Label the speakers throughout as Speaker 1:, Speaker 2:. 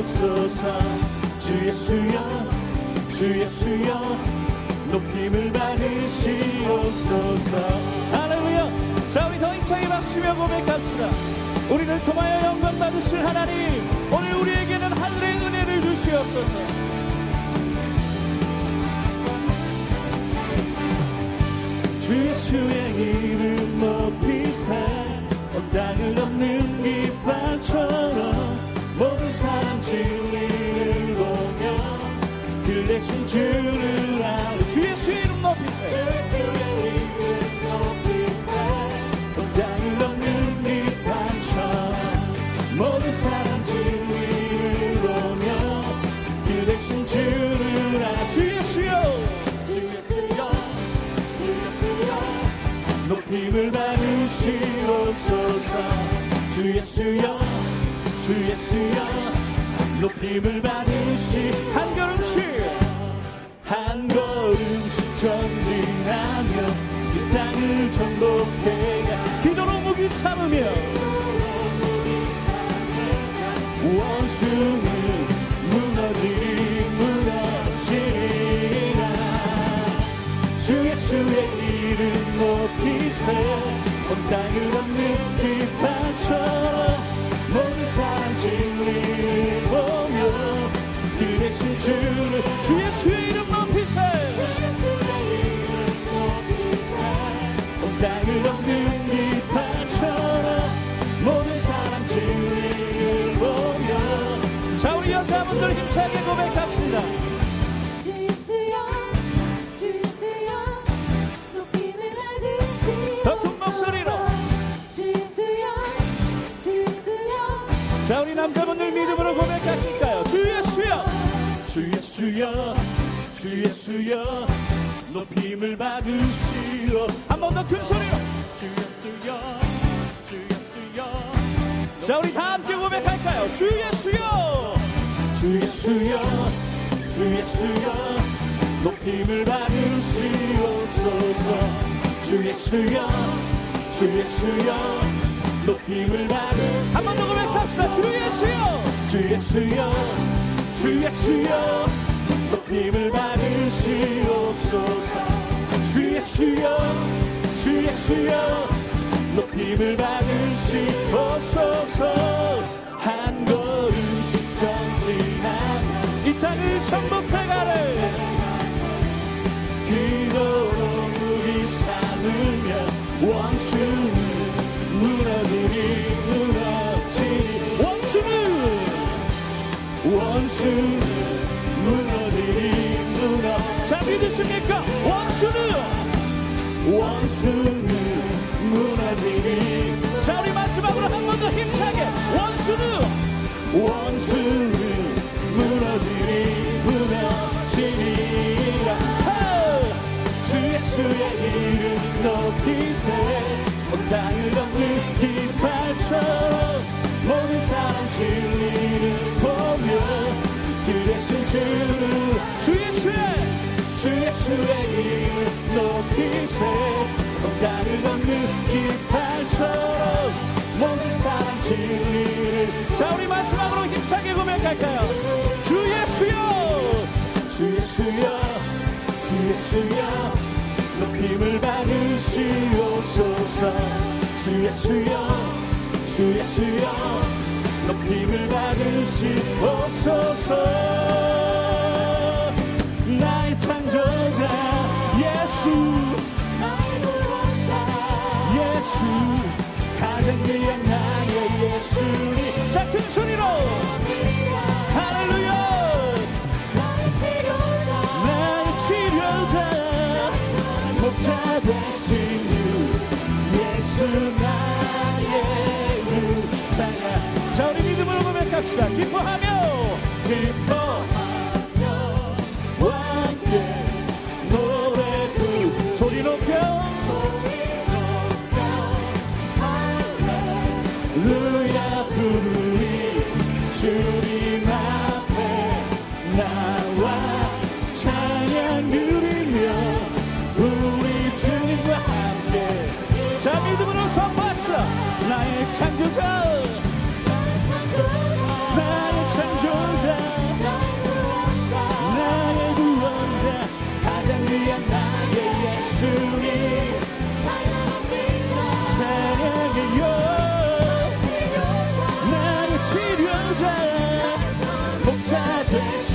Speaker 1: 주시옵소서. 주 예수여 주 예수여 높임을 받으시옵소서. 할렐루야. 자 우리 더 힘차게 박수며 고백합시다. 우리를 통하여 영광 받으실 하나님 오늘 우리에게는 하늘의 은혜를 주시옵소서. 주 예수의 이름 높이 예수여 주 예수여 높임을 받으시. 한 걸음씩. 한 걸음씩 전진하며 이 땅을 정복해가 기도로 무기 삼으며 원수는 무너지리 무너지리라 주 예수의 이름 높이세 온 땅을 덮는 빛 모든 사람 진리를 보며 그 대신 주를 주 예수의 이름 우리 여자분들 힘차게 고백합
Speaker 2: 예수여 주 예수여 높임을
Speaker 1: 받으시오. 한 번 더 큰 소리로. 주 예수여 주 예수여. 자 우리 다 함께 고백할까요? 주 예수여 주 예수여 주 예수여 높임을 받으시옵소서. 주 예수여 주 예수여 높임을 받으 한번 더 고백합시다. 주 예수여 주 예수여 주 예수여 높임을 받으시옵소서. 주 예수여 주 예수여 높임을 받으시옵소서 자 믿으십니까? 원수는 원수는 무너지리. 자 우리 마지막으로 한 번 더 힘차게. 원수는 원수는 무너지리. 무너지리라. 호! 주 예수의 이름 높이세. 온 땅을 덮는 깃발처럼 모든 사람 진리를 보며 그 대신 주 예수의 이름 높이세. 온 땅을 덮는 깃발처럼 모든 사람 진리를. 자 우리 마지막으로 힘차게 고백할까요? 주 예수여 주 예수여 주 예수여 높임을 받으시옵소서. 주 예수여 주 예수여 높임을 받으시옵소서 나의 창조자 예수. 예수. 가장 귀한 나의 예수님. 자큰 소리로. 할렐루야. 나의 치료자 목자 되신 주 예수 나의 주. 자야 자 우리 믿음으로 고백합시다. 기뻐하며 기뻐 루야 부르리 주님 앞에 나와 찬양 드리며 우리 주님과 함께 자 믿음으로 창조자. 나의 창조자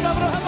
Speaker 1: 예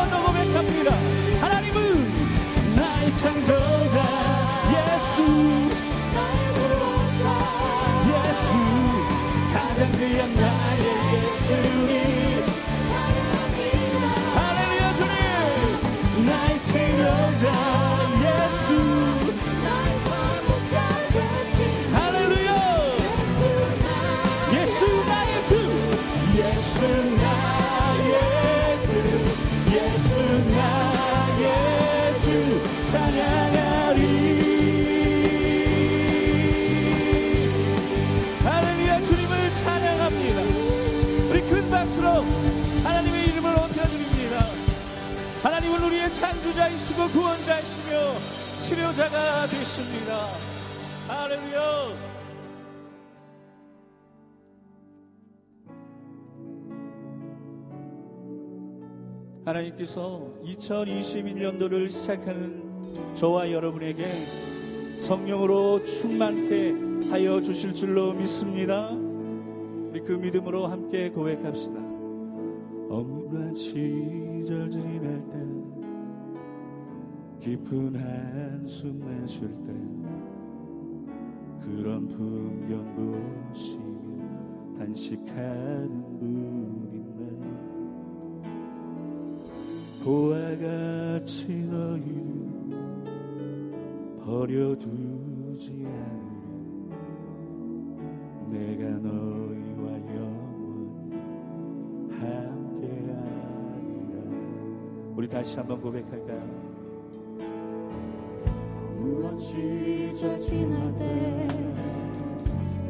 Speaker 1: 구원자이시며 치료자가 되십니다 할렐루야 하나님께서 2021년도를 시작하는 저와 여러분에게 성령으로 충만케 하여 주실 줄로 믿습니다. 우리 그 믿음으로 함께 고백합시다. 어무한 시절 지날 때 깊은 한숨 내쉴 때 그런 풍경 보시며 단식하는 분 있네 고와 같이 너희를 버려두지 않으리 내가 너희와 영원히 함께하리라 우리 다시 한번 고백할까요?
Speaker 3: 무한 시절 지날 때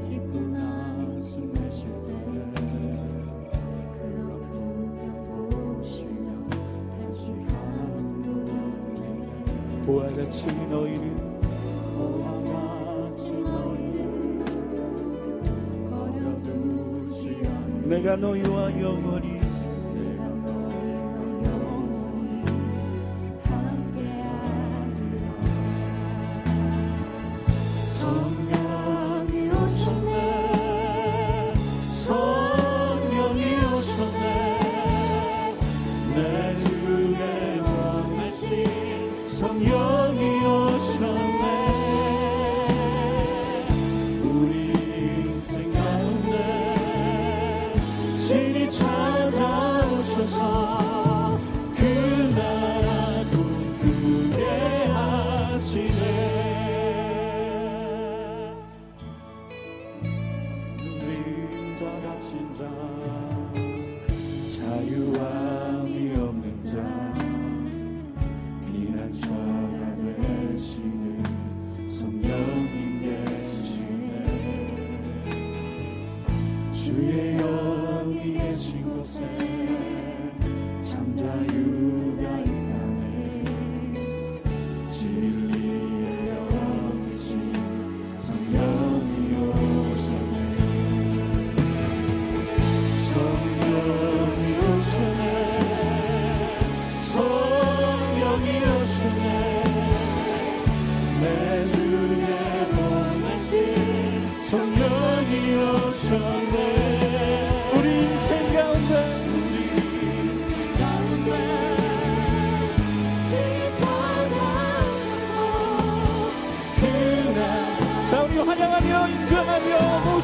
Speaker 3: 기쁜 한숨 내쉴 때 그런 풍경 보시며 단식하는 분의
Speaker 1: 고와 같이
Speaker 3: 않는
Speaker 1: 내가 너희와 영원히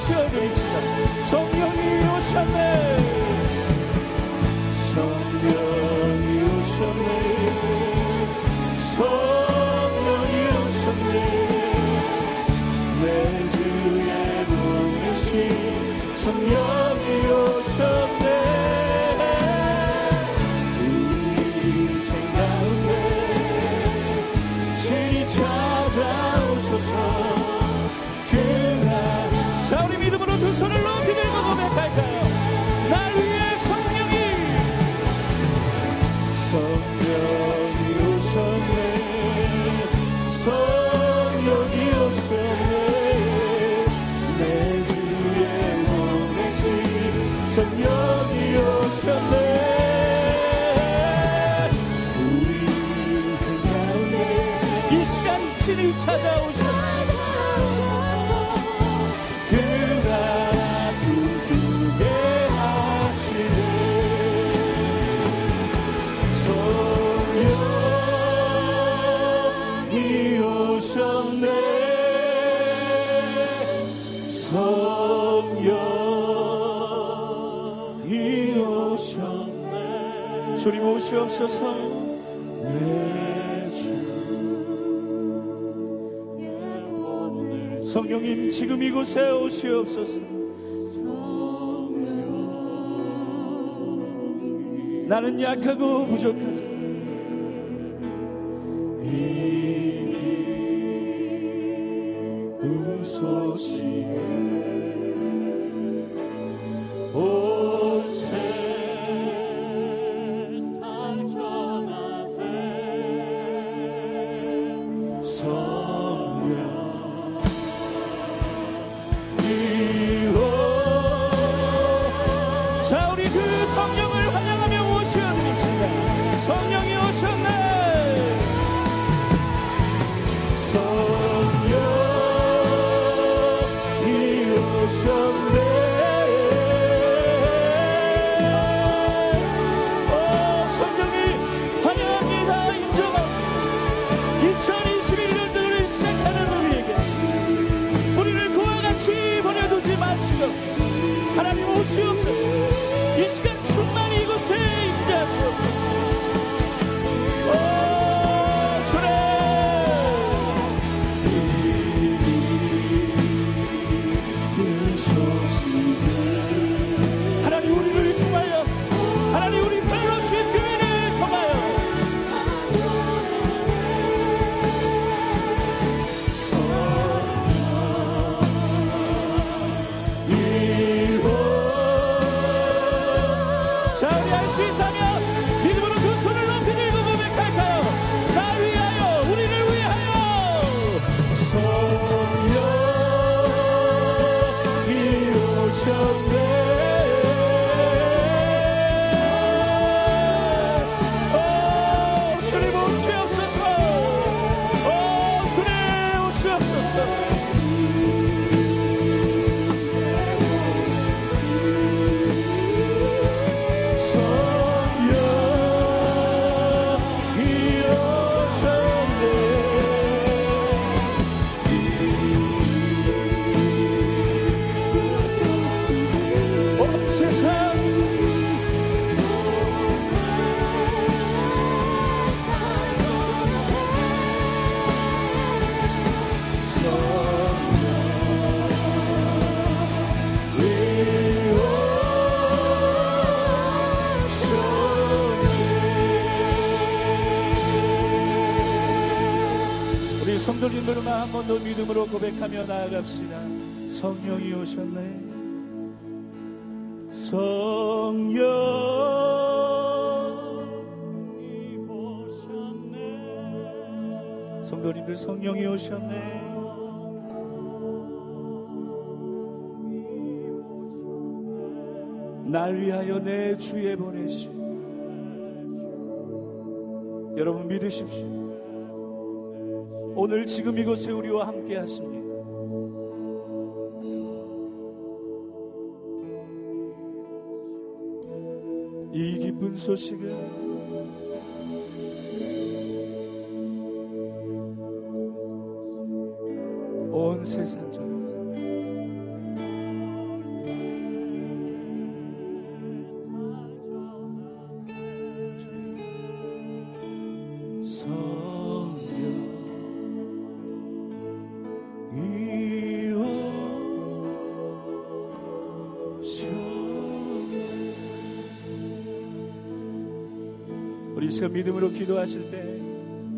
Speaker 1: 모셔드립시다 성령이 오셨네 성령이 오셨네. 주님 오시옵소서. 내 주. 성령님 지금 이곳에 오시옵소서. 나는 약하고 부족하다 우리 성도님들만 한 번 더 믿음으로 고백하며 나아갑시다. 성령이 오셨네. 성령이 오셨네. 성도님들 성령이 오셨네. 날 위하여 내 주에 보내시. 여러분 믿으십시오. 오늘 지금 이곳에 우리와 함께 하십니다. 이 기쁜 소식을 온 세상 오셨네. 우리 새 믿음으로 기도하실 때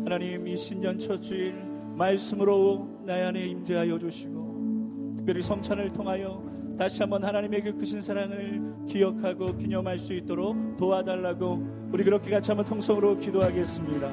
Speaker 1: 하나님 이 신년 첫 주일 말씀으로 나의 안에 임재하여 주시고 특별히 성찬을 통하여 다시 한번 하나님의 그 크신 사랑을 기억하고 기념할 수 있도록 도와달라고 우리 그렇게 같이 한번 통성으로 기도하겠습니다.